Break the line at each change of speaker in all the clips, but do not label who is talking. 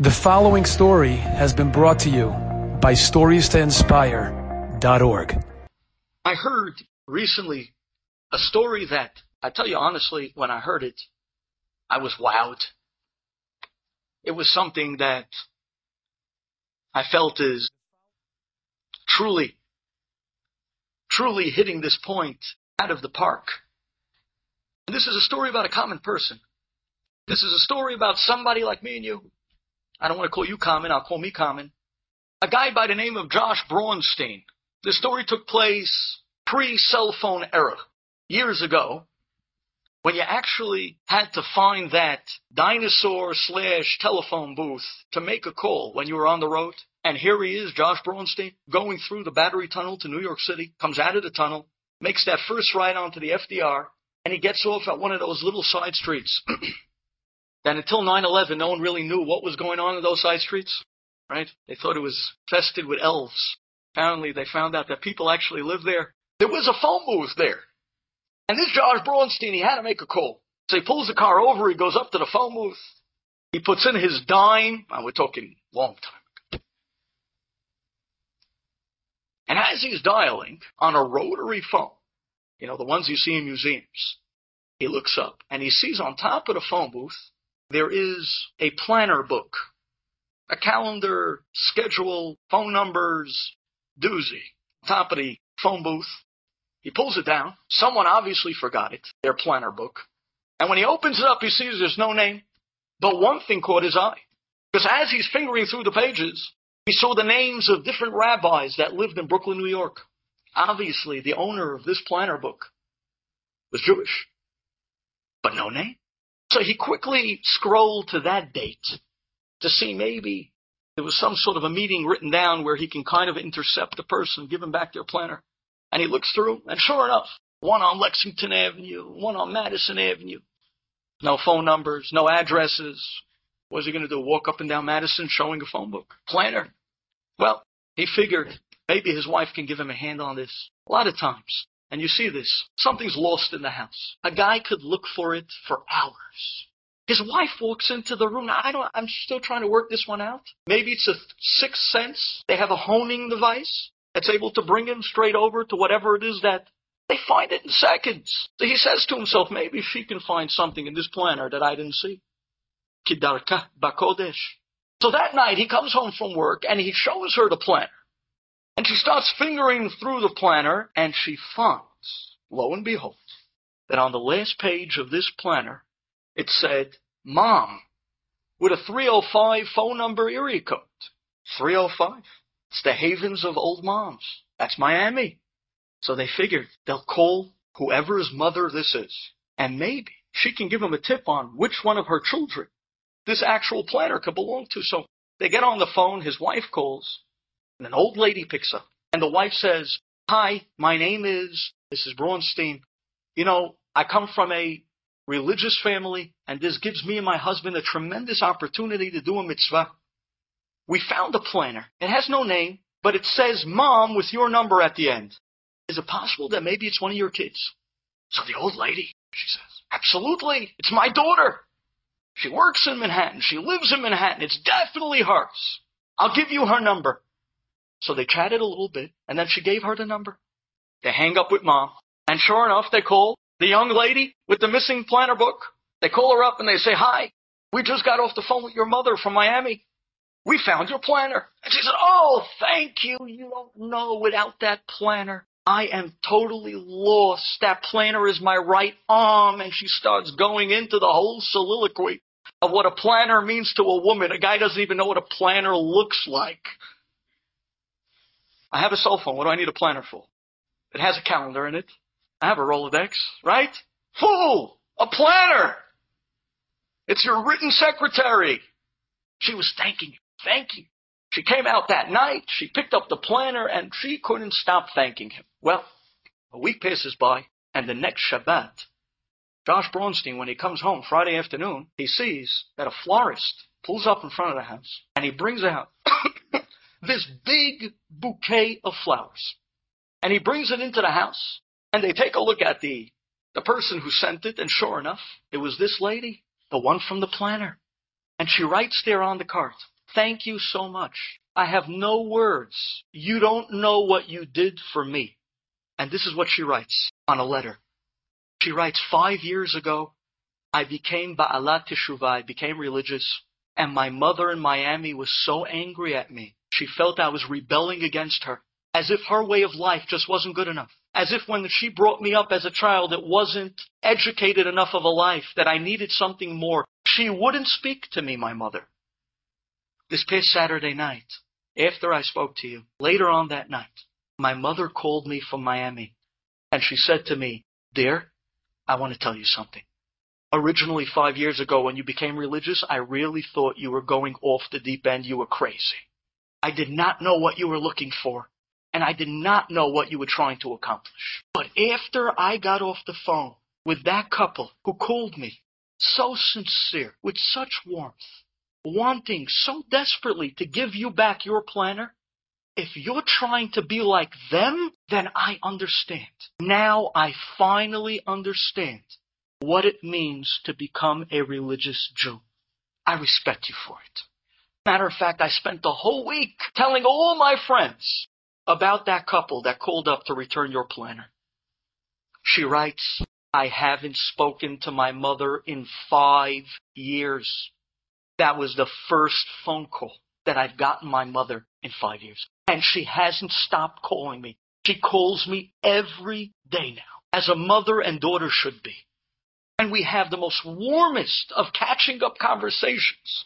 The following story has been brought to you by StoriesToInspire.org.
I heard recently a story that, I tell you honestly, when I heard it, I was wowed. It was something that I felt is truly, truly hitting this point out of the park. And this is a story about a common person. This is a story about somebody like me and you I don't want to call you common, I'll call me common. A guy by the name of Josh Braunstein. The story took place pre-cell phone era, years ago, when you actually had to find that dinosaur slash telephone booth to make a call when you were on the road. And here he is, Josh Braunstein, going through the Battery Tunnel to New York City, comes out of the tunnel, makes that first ride onto the FDR, and he gets off at one of those little side streets. that until 9-11, no one really knew what was going on in those side streets, right? They thought it was infested with elves. Apparently, they found out that people actually lived there. There was a phone booth there. And this Josh Braunstein, he had to make a call. So he pulls the car over, he goes up to the phone booth, he puts in his dime, and we're talking long time ago. And as he's dialing on a rotary phone, you know, the ones you see in museums, he looks up and he sees on top of the phone booth there is a planner book, a calendar, schedule, phone numbers, doozy, top of the phone booth. He pulls it down. Someone obviously forgot it, their planner book. And when he opens it up, he sees there's no name. But one thing caught his eye. Because as he's fingering through the pages, he saw the names of different rabbis that lived in Brooklyn, New York. Obviously, the owner of this planner book was Jewish. But no name. So he quickly scrolled to that date to see maybe there was some sort of a meeting written down where he can kind of intercept the person, give him back their planner. And he looks through, and sure enough, one on Lexington Avenue, one on Madison Avenue. No phone numbers, no addresses. What was he going to do? Walk up and down Madison showing a phone book? Planner. Well, he figured maybe his wife can give him a hand on this. A lot of times, and you see this. Something's lost in the house. A guy could look for it for hours. His wife walks into the room. Now, I don't, I'm still trying to work this one out. Maybe it's a sixth sense. They have a honing device that's able to bring him straight over to whatever it is that they find it in seconds. So he says to himself, maybe she can find something in this planner that I didn't see. Kidarka Bakodesh. So that night he comes home from work and he shows her the planner. And she starts fingering through the planner and she finds, lo and behold, that on the last page of this planner, it said, Mom, with a 305 phone number area code. 305. It's the havens of old moms. That's Miami. So they figured they'll call whoever's mother this is. And maybe she can give them a tip on which one of her children this actual planner could belong to. So they get on the phone. His wife calls. And an old lady picks up, and the wife says, Hi, my name is Mrs. Braunstein. You know, I come from a religious family, and this gives me and my husband a tremendous opportunity to do a mitzvah. We found a planner. It has no name, but it says mom with your number at the end. Is it possible that maybe it's one of your kids? So the old lady, she says, absolutely, it's my daughter. She works in Manhattan. She lives in Manhattan. It's definitely hers. I'll give you her number. So they chatted a little bit, and then she gave her the number. They hang up with mom, and sure enough, they call the young lady with the missing planner book. They call her up and they say, Hi, we just got off the phone with your mother from Miami. We found your planner. And she said, Oh, thank you. You don't know without that planner. I am totally lost. That planner is my right arm. And she starts going into the whole soliloquy of what a planner means to a woman. A guy doesn't even know what a planner looks like. I have a cell phone. What do I need a planner for? It has a calendar in it. I have a Rolodex, right? Fool! A planner! It's your written secretary. She was thanking you. Thank you. She came out that night. She picked up the planner and she couldn't stop thanking him. Well, a week passes by and the next Shabbat, Josh Braunstein, when he comes home Friday afternoon, he sees that a florist pulls up in front of the house and he brings out this big bouquet of flowers. And he brings it into the house, and they take a look at the, the person who sent it, and sure enough, it was this lady, the one from the planner. And she writes there on the card, Thank you so much. I have no words. You don't know what you did for me. And this is what she writes on a letter. She writes, Five years ago, I became Ba'alat Teshuvah, I became religious, and my mother in Miami was so angry at me. She felt I was rebelling against her, as if her way of life just wasn't good enough. As if when she brought me up as a child, it wasn't educated enough of a life, that I needed something more. She wouldn't speak to me, my mother. This past Saturday night, after I spoke to you, later on that night, my mother called me from Miami, and she said to me, Dear, I want to tell you something. Originally, five years ago, when you became religious, I really thought you were going off the deep end. You were crazy. I did not know what you were looking for, and I did not know what you were trying to accomplish. But after I got off the phone with that couple who called me, so sincere, with such warmth, wanting so desperately to give you back your planner, if you're trying to be like them, then I understand. Now I finally understand what it means to become a religious Jew. I respect you for it. Matter of fact, I spent the whole week telling all my friends about that couple that called up to return your planner. She writes, I haven't spoken to my mother in five years. That was the first phone call that I've gotten my mother in five years. And she hasn't stopped calling me. She calls me every day now, as a mother and daughter should be. And we have the most warmest of catching up conversations.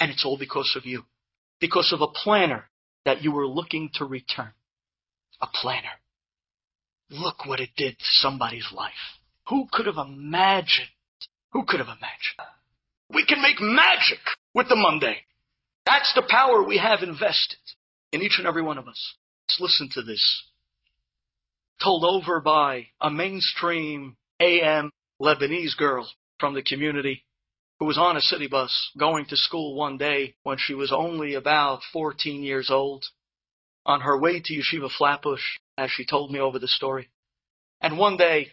And it's all because of you. Because of a planner that you were looking to return. A planner. Look what it did to somebody's life. Who could have imagined? Who could have imagined? We can make magic with the Monday. That's the power we have invested in each and every one of us. Let's listen to this. Told over by a mainstream AM Lebanese girl from the community who was on a city bus going to school one day when she was only about 14 years old on her way to Yeshiva Flatbush, as she told me over the story. And one day,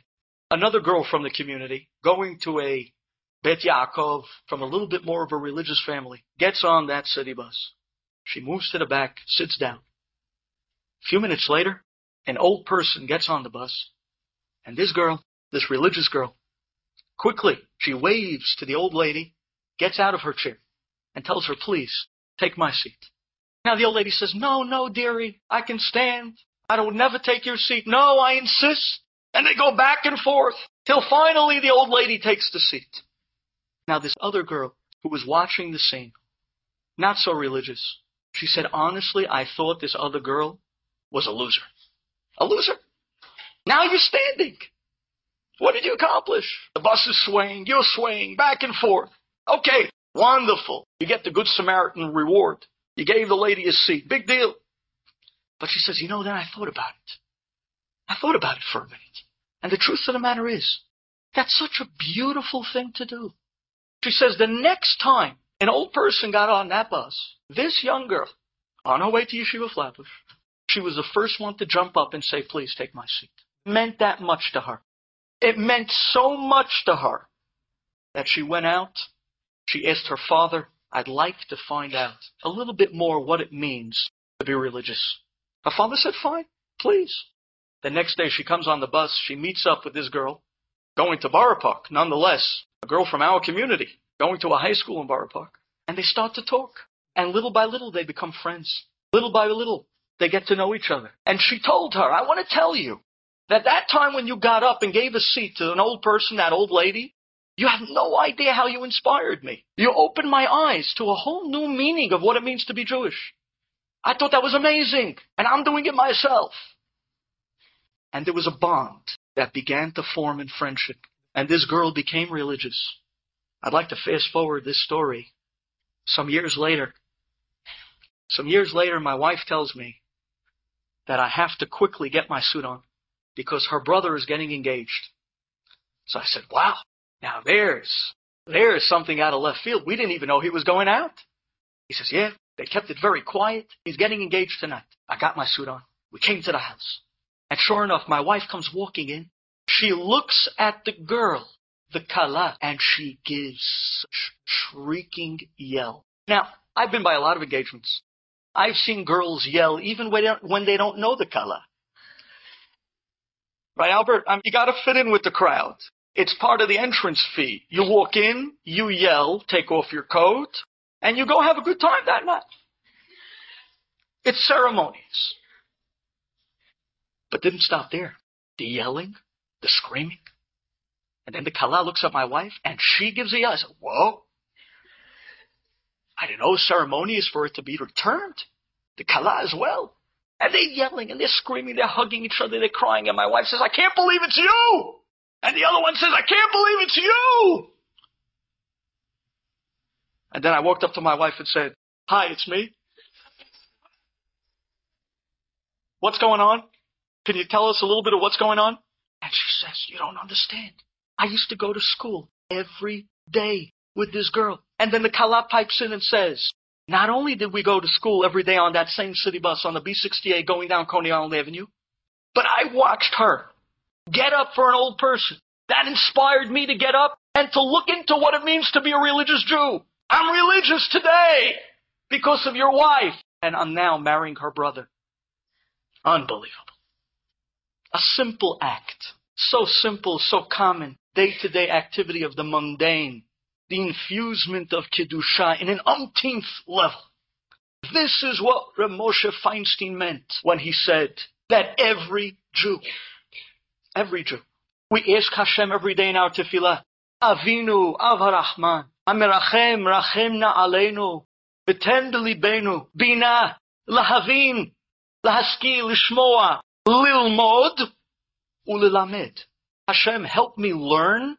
another girl from the community going to a Bet Yaakov from a little bit more of a religious family gets on that city bus. She moves to the back, sits down. A few minutes later, an old person gets on the bus, and this girl, this religious girl, quickly, she waves to the old lady, gets out of her chair, and tells her, please, take my seat. Now the old lady says, no, no, dearie, I can stand. I will never take your seat. No, I insist. And they go back and forth till finally the old lady takes the seat. Now, this other girl who was watching the scene, not so religious, she said, honestly, I thought this other girl was a loser. A loser. Now you're standing. What did you accomplish? The bus is swaying, you're swaying back and forth. Okay, wonderful. You get the Good Samaritan reward. You gave the lady a seat. Big deal. But she says, you know, then I thought about it. I thought about it for a minute. And the truth of the matter is, that's such a beautiful thing to do. She says the next time an old person got on that bus, this young girl, on her way to Yeshiva Flatbush, she was the first one to jump up and say, please take my seat. Meant that much to her. It meant so much to her that she went out. She asked her father, I'd like to find out a little bit more what it means to be religious. Her father said, fine, please. The next day she comes on the bus, she meets up with this girl, going to Borough Park, nonetheless a girl from our community going to a high school in Borough Park. And they start to talk. And little by little, they become friends. Little by little, they get to know each other. And she told her, I want to tell you that that time when you got up and gave a seat to an old person, that old lady, you have no idea how you inspired me. You opened my eyes to a whole new meaning of what it means to be Jewish. I thought that was amazing. And I'm doing it myself. And there was a bond that began to form in friendship and this girl became religious. I'd like to fast forward this story. Some years later, some years later, my wife tells me that I have to quickly get my suit on because her brother is getting engaged. So I said, wow, now there's, there's something out of left field. We didn't even know he was going out. He says, yeah, they kept it very quiet. He's getting engaged tonight. I got my suit on. We came to the house. And sure enough, my wife comes walking in she looks at the girl the kala, and she gives sh- shrieking yell. Now, I've been by a lot of engagements. I've seen girls yell even when they don't, when they don't know the kala. Right, Albert? Um, you got to fit in with the crowd. It's part of the entrance fee. You walk in, you yell, take off your coat, and you go have a good time that night. It's ceremonies. But didn't stop there. The yelling, the screaming. And then the kala looks at my wife and she gives. I said, whoa. I didn't know ceremony is for it to be returned. The kala as well. And they're yelling and they're screaming, they're hugging each other, they're crying, and my wife says, I can't believe it's you! And the other one says, I can't believe it's you! And then I walked up to my wife and said, Hi, it's me. What's going on? Can you tell us a little bit of what's going on? And she says, You don't understand. I used to go to school every day with this girl. And then the kala pipes in and says, not only did we go to school every day on that same city bus on the B68 going down Coney Island Avenue, but I watched her get up for an old person. That inspired me to get up and to look into what it means to be a religious Jew. I'm religious today because of your wife. And I'm now marrying her brother. Unbelievable. A simple act. So simple, so common. Day to day activity of the mundane the infusement of Kedusha in an umpteenth level. This is what Rav Moshe Feinstein meant when he said that every Jew, every Jew, we ask Hashem every day in our tefillah, Avinu, Avarachman, Amerachem, Rachemna Aleinu, Beten Belibenu, Bina, Lahavin, Lahaski, Lishmoa, Lilmod, Ulilamed. Hashem, help me learn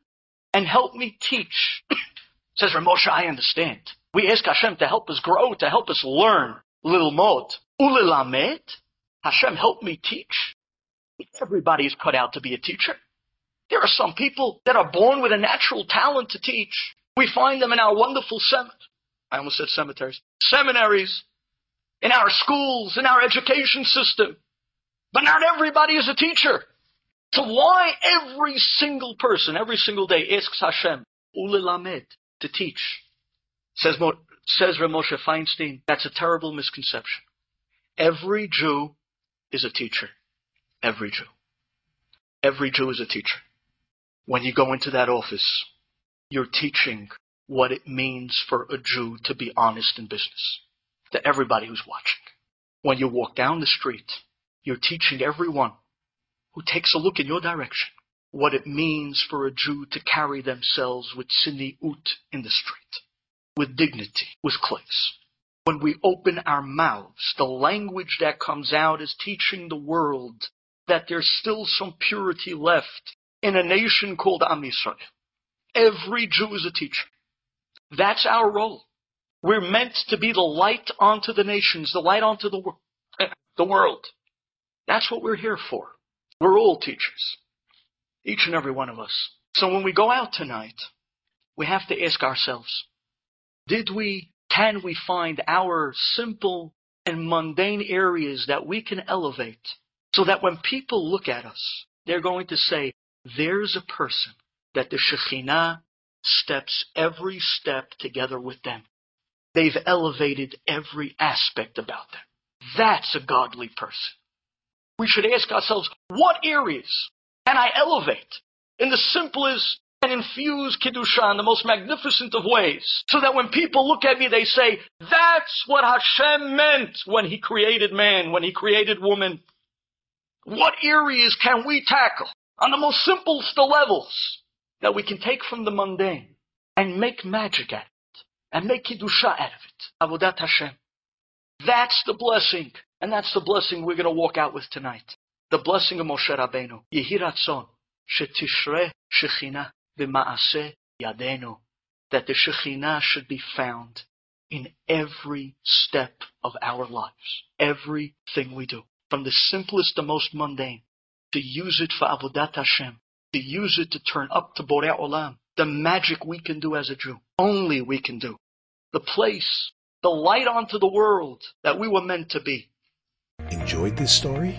and help me teach. Says Ramosha, I understand. We ask Hashem to help us grow, to help us learn. Lilmod. Ulilamed. Hashem, help me teach. Everybody is cut out to be a teacher. There are some people that are born with a natural talent to teach. We find them in our wonderful cemeteries. I almost said cemeteries. Seminaries, in our schools, in our education system. But not everybody is a teacher. So why every single person, every single day asks Hashem, Ulilamed, to teach. Says, says Rav Moshe Feinstein, that's a terrible misconception. Every Jew is a teacher. Every Jew. Every Jew is a teacher. When you go into that office, you're teaching what it means for a Jew to be honest in business. To everybody who's watching. When you walk down the street, you're teaching everyone who takes a look in your direction what it means for a Jew to carry themselves with ut in the street, with dignity, with class. When we open our mouths, the language that comes out is teaching the world that there's still some purity left in a nation called Am Yisrael. Every Jew is a teacher. That's our role. We're meant to be the light onto the nations, the light onto the, wor- the world. That's what we're here for. We're all teachers. Each and every one of us. So when we go out tonight, we have to ask ourselves, did we, can we find our simple and mundane areas that we can elevate so that when people look at us, they're going to say, there's a person that the Shekhinah steps every step together with them. They've elevated every aspect about them. That's a godly person. We should ask ourselves, what areas can I elevate in the simplest and infuse in the most magnificent of ways. So that when people look at me, they say, that's what Hashem meant when He created man, when He created woman. What areas can we tackle on the most simplest of levels that we can take from the mundane and make magic at it and make Kiddusha out of it? Avodat Hashem. That's the blessing. And that's the blessing we're going to walk out with tonight the blessing of Moshe Rabbeinu. Yehi ratzon shetishre shechina v'maaseh yadenu. That the shechina should be found in every step of our lives. Everything we do. From the simplest to most mundane. To use it for Avodat Hashem. To use it to turn up to Borei Olam. The magic we can do as a Jew. Only we can do. The place, the light onto the world that we were meant to be.
Enjoyed this story?